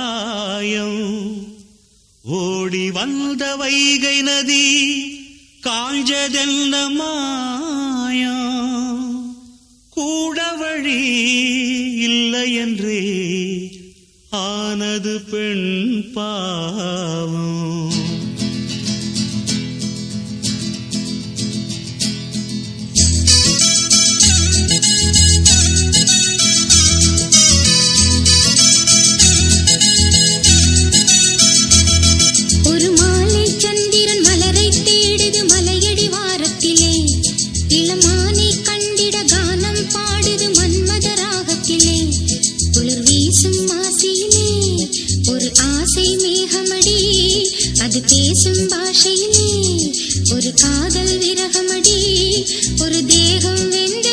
காயம் ஓடி வந்த வைகை நதி காஞ்சதெல்ல மாயம். கூட வழி இல்லை என்றே ஆனது பெண் பாவம். அது பேசும் பாஷையிலே ஒரு காதல் விரகமடி ஒரு தேகம் வெந்த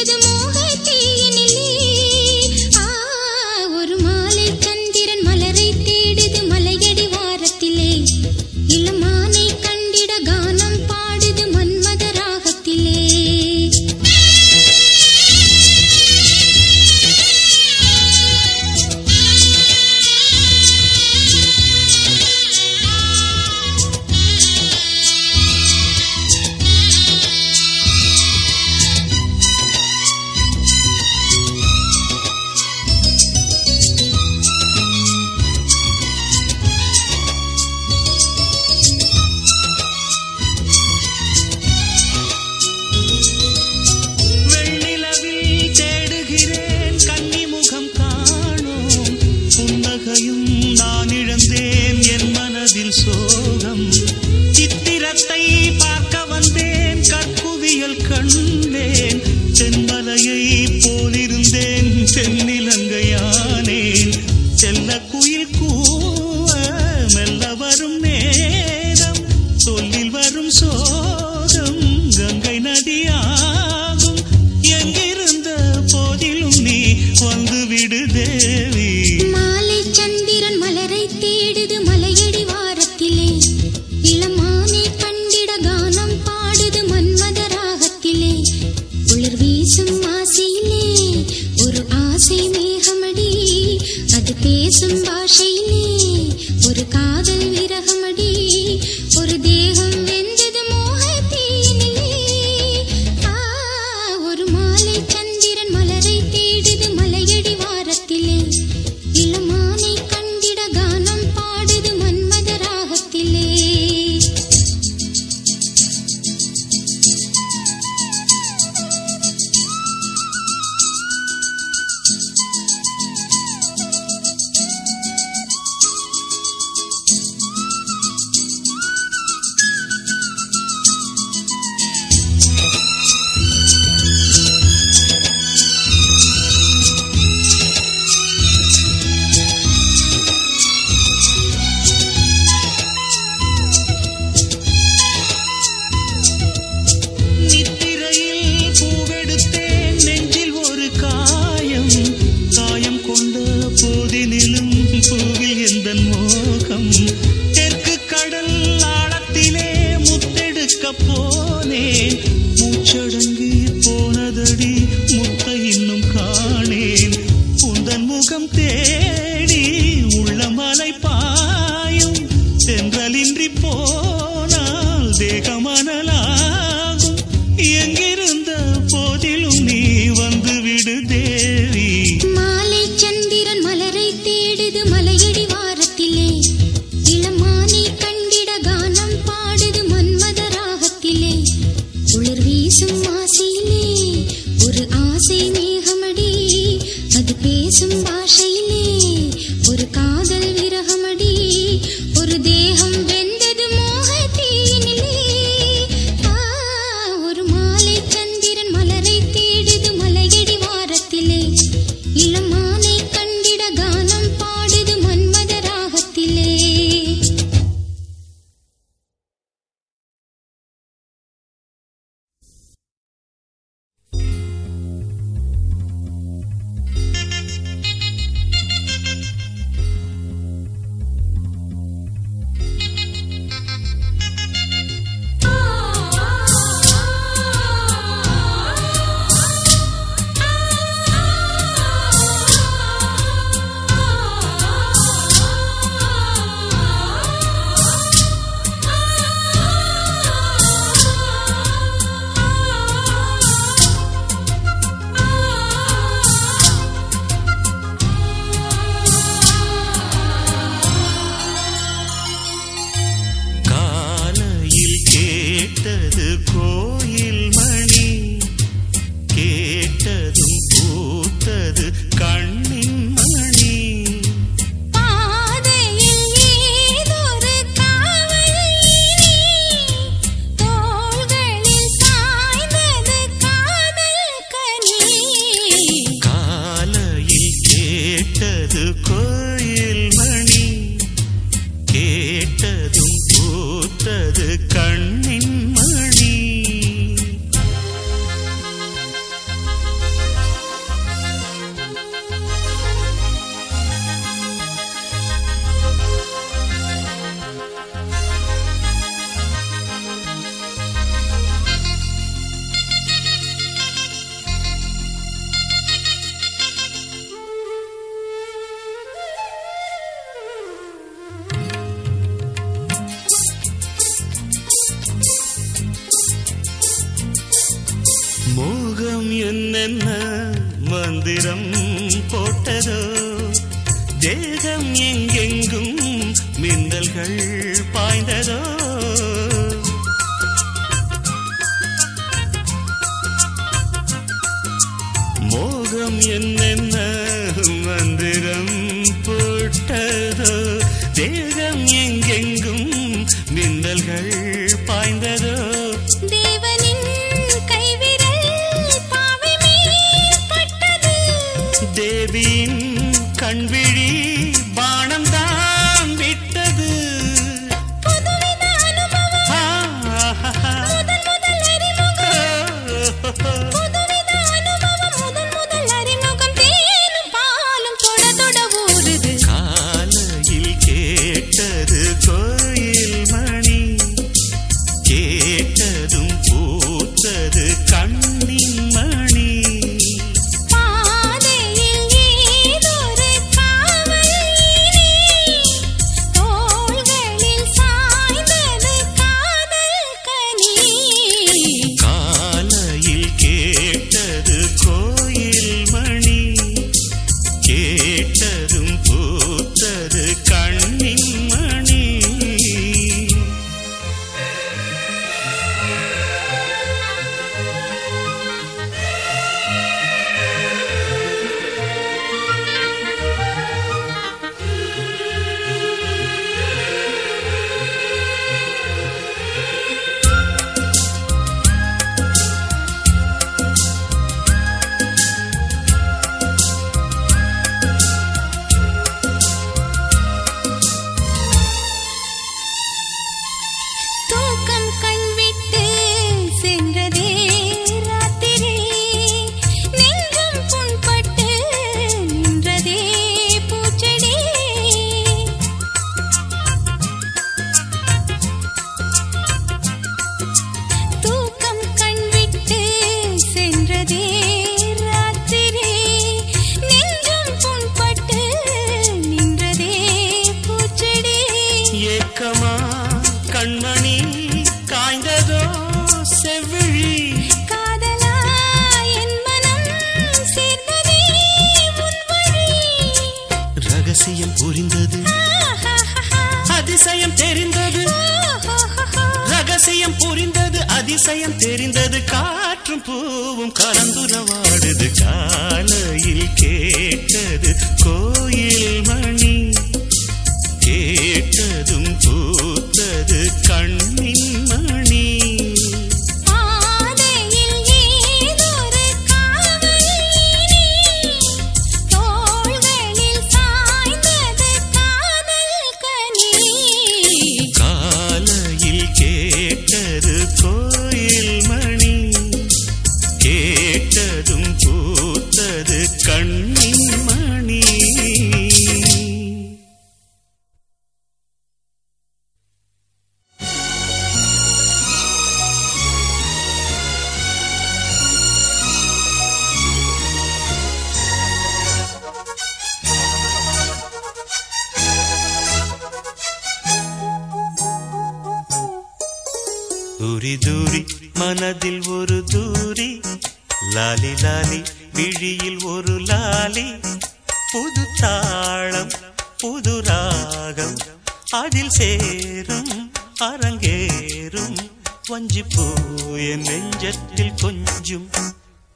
இன்றி போனால் தேகமான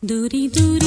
தூரி தூரி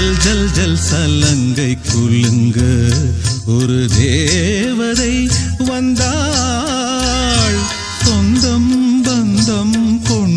ஜல் ஜல் ஜல் சலங்கை குலுங்க. ஒரு தேவதை வந்தாள். சொந்தம் பந்தம் கொண்டு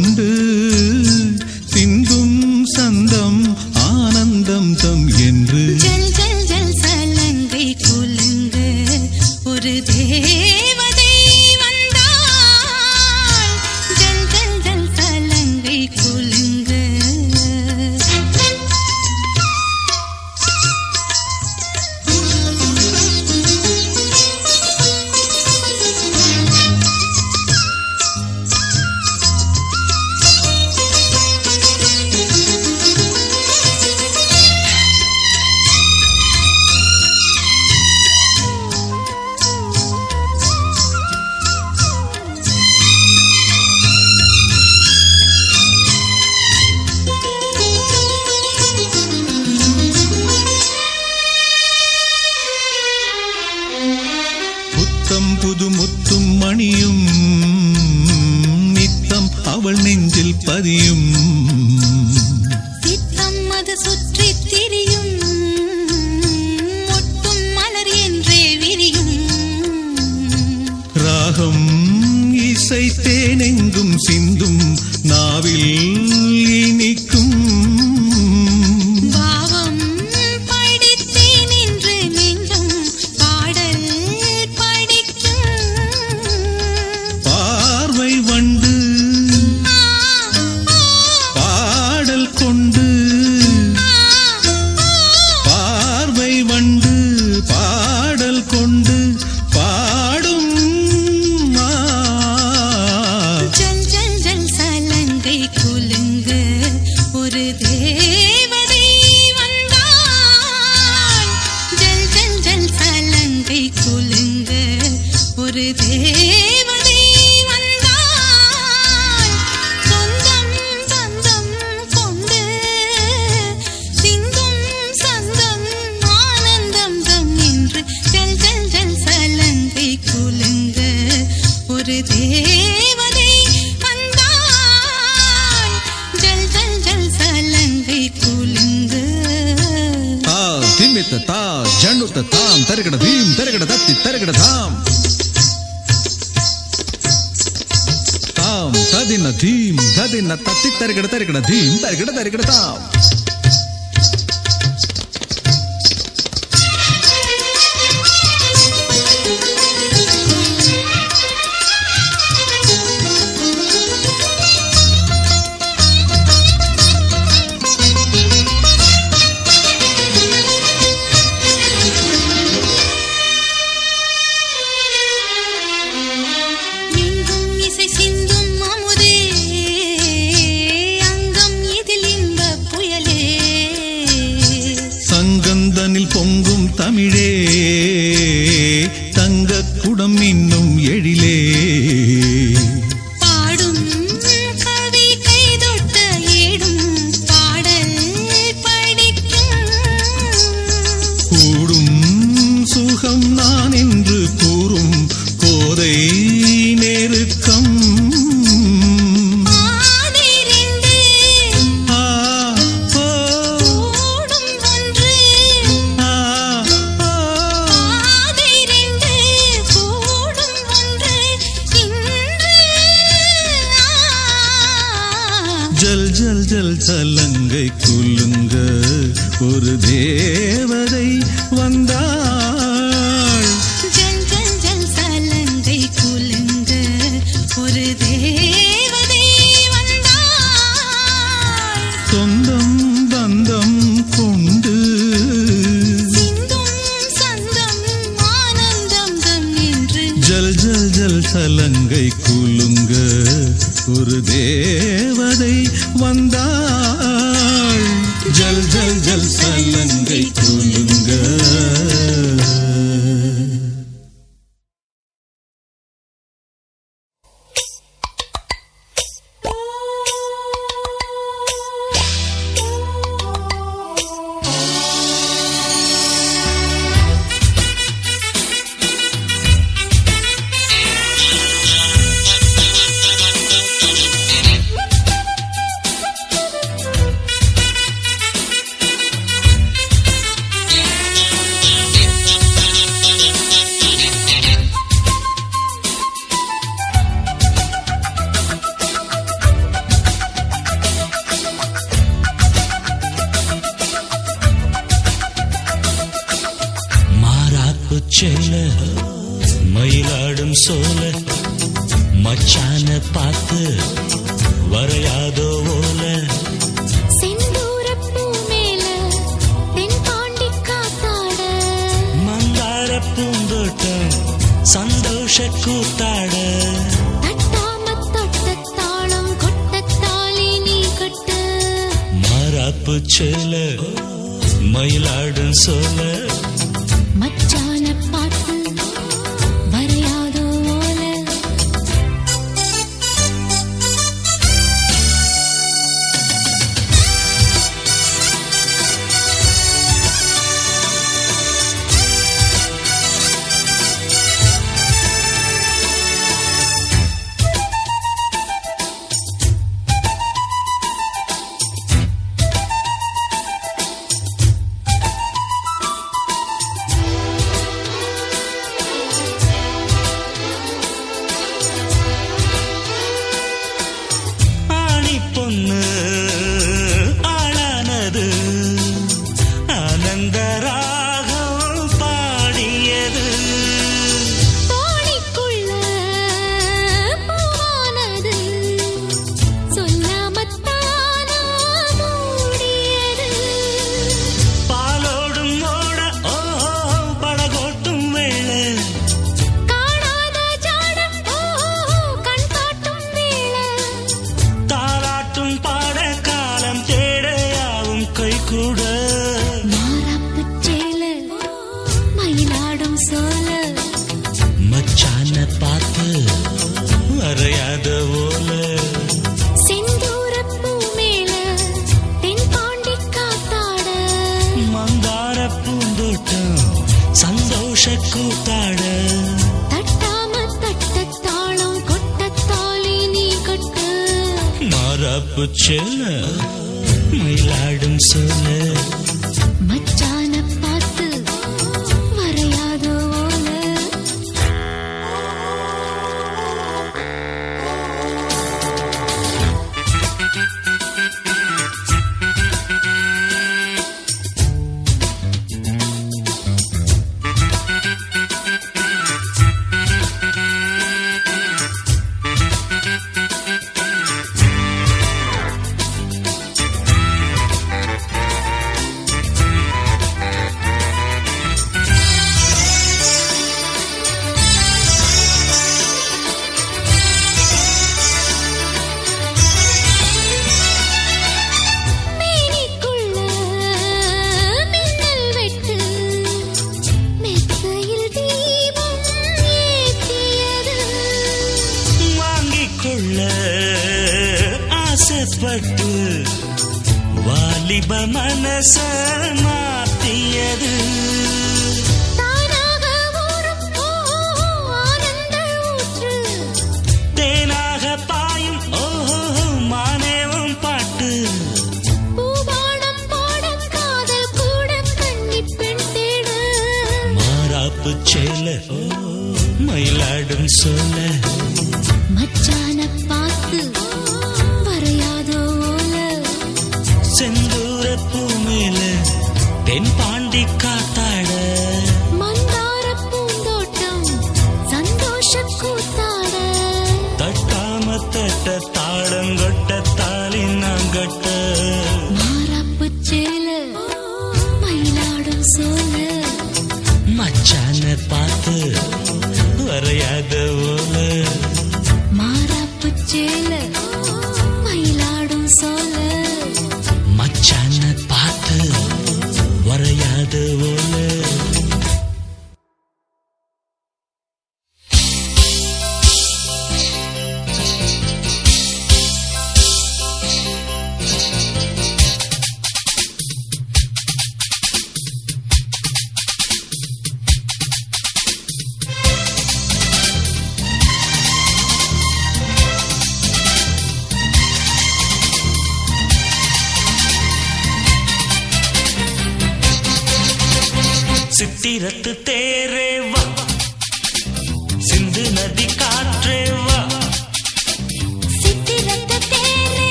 തിരക്കട തിരക്കട ധീം തരക്കട തരക്കട താം மாறாப்பு செல்ல மயிலாடும் சோல. மச்சான பாட்டு.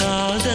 விலகாத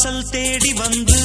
வாசல் தேடி வந்து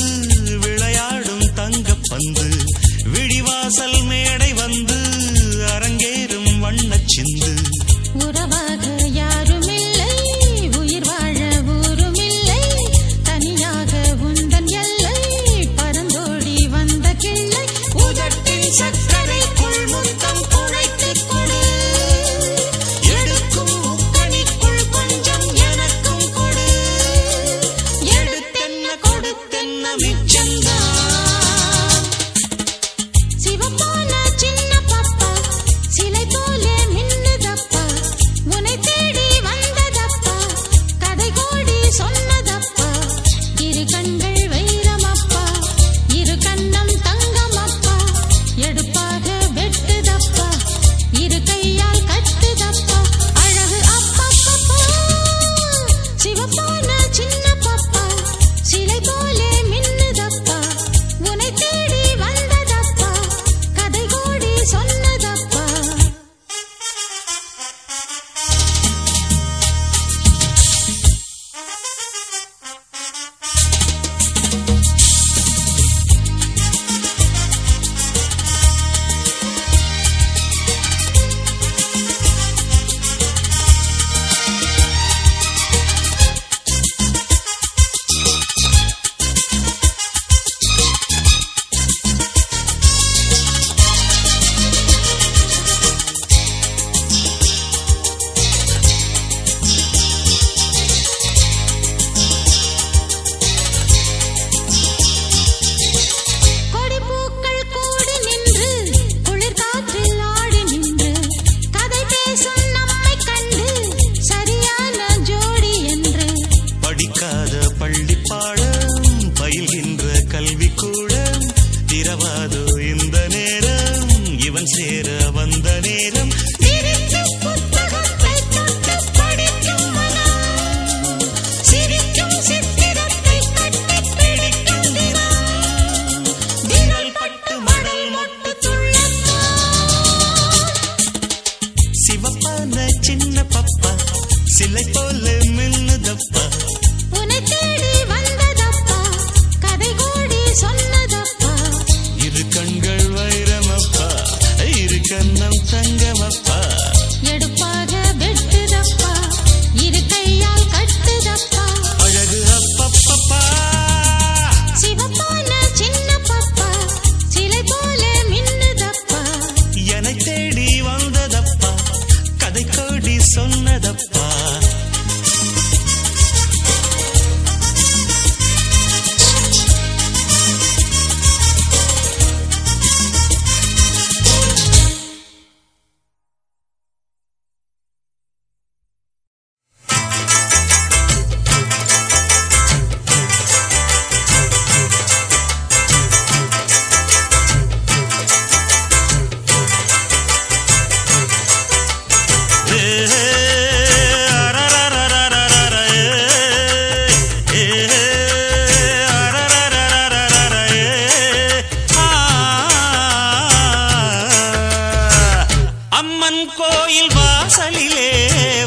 வாசலிலே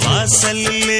வாசலிலே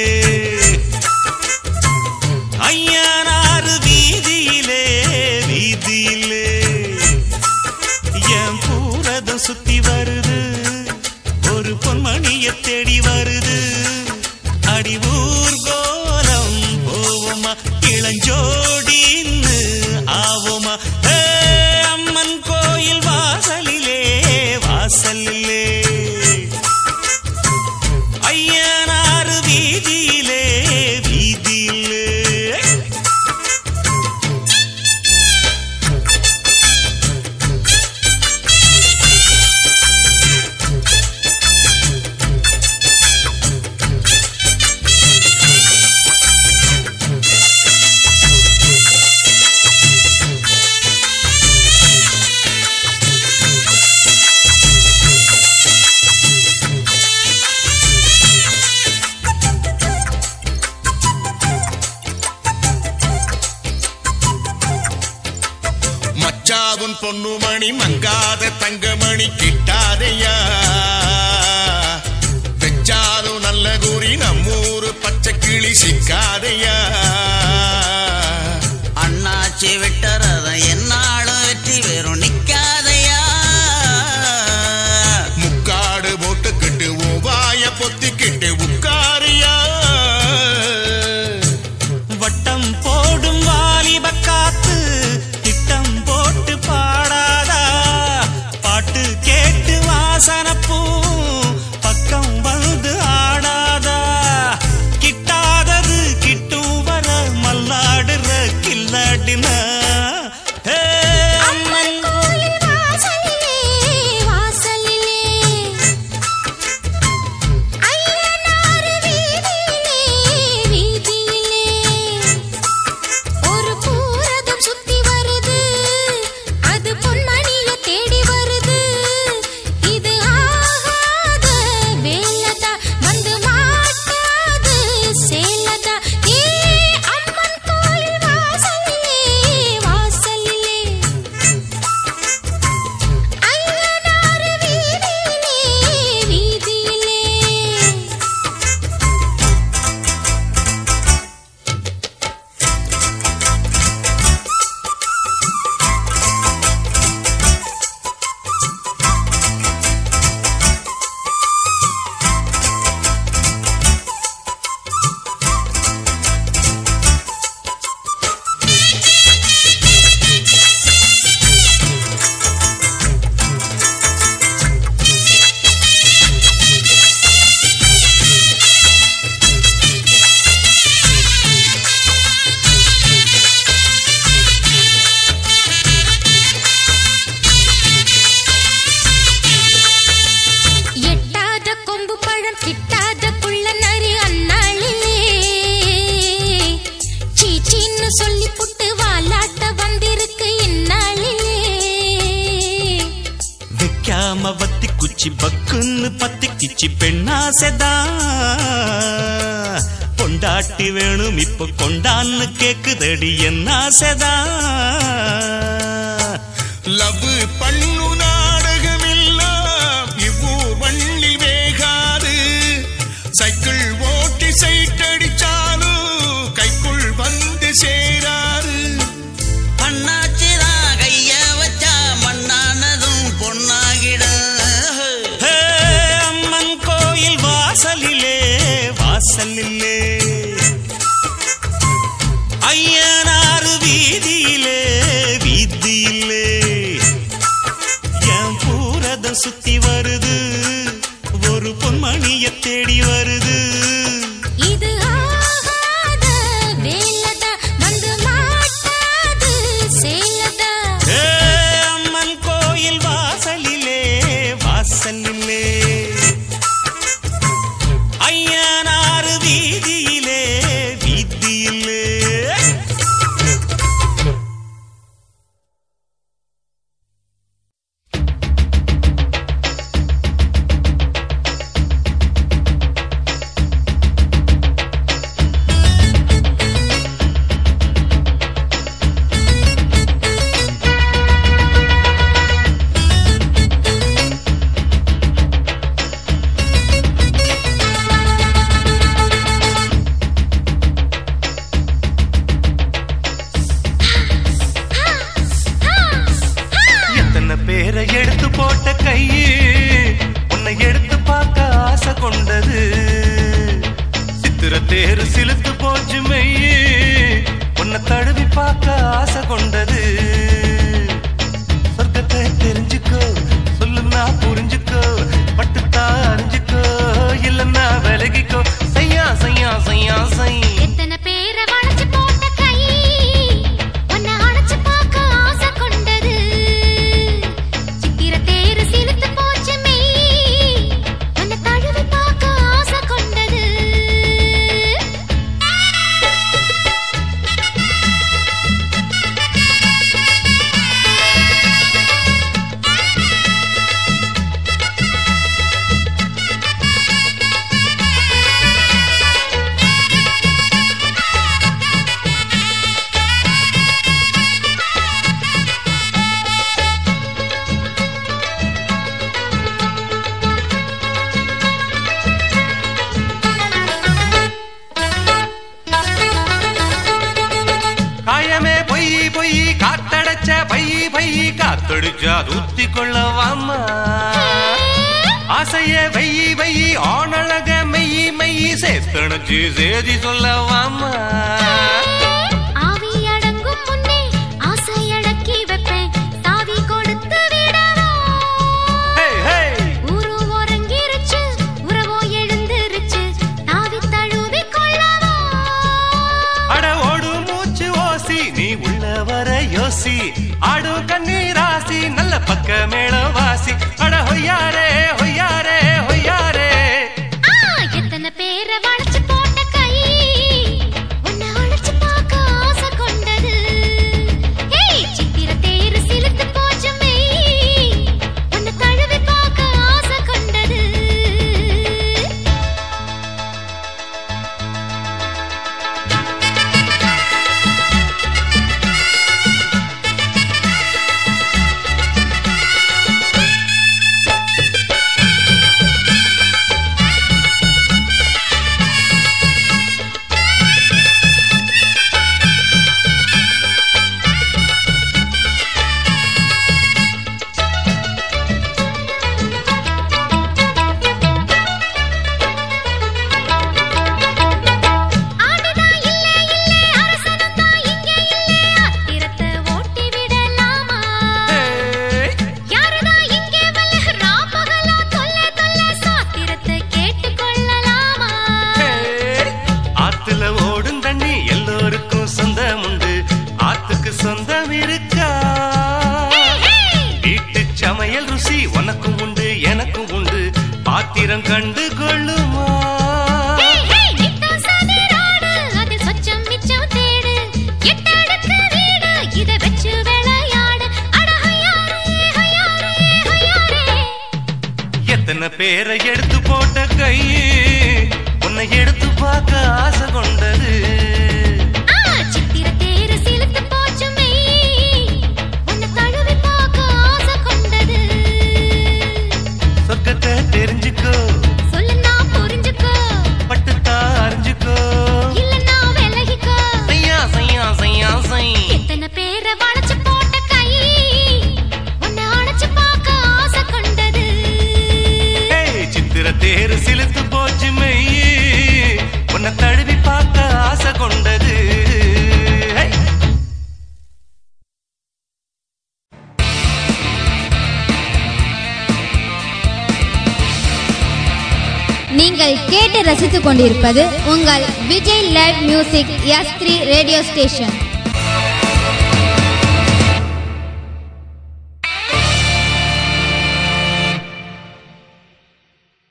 கேட்டு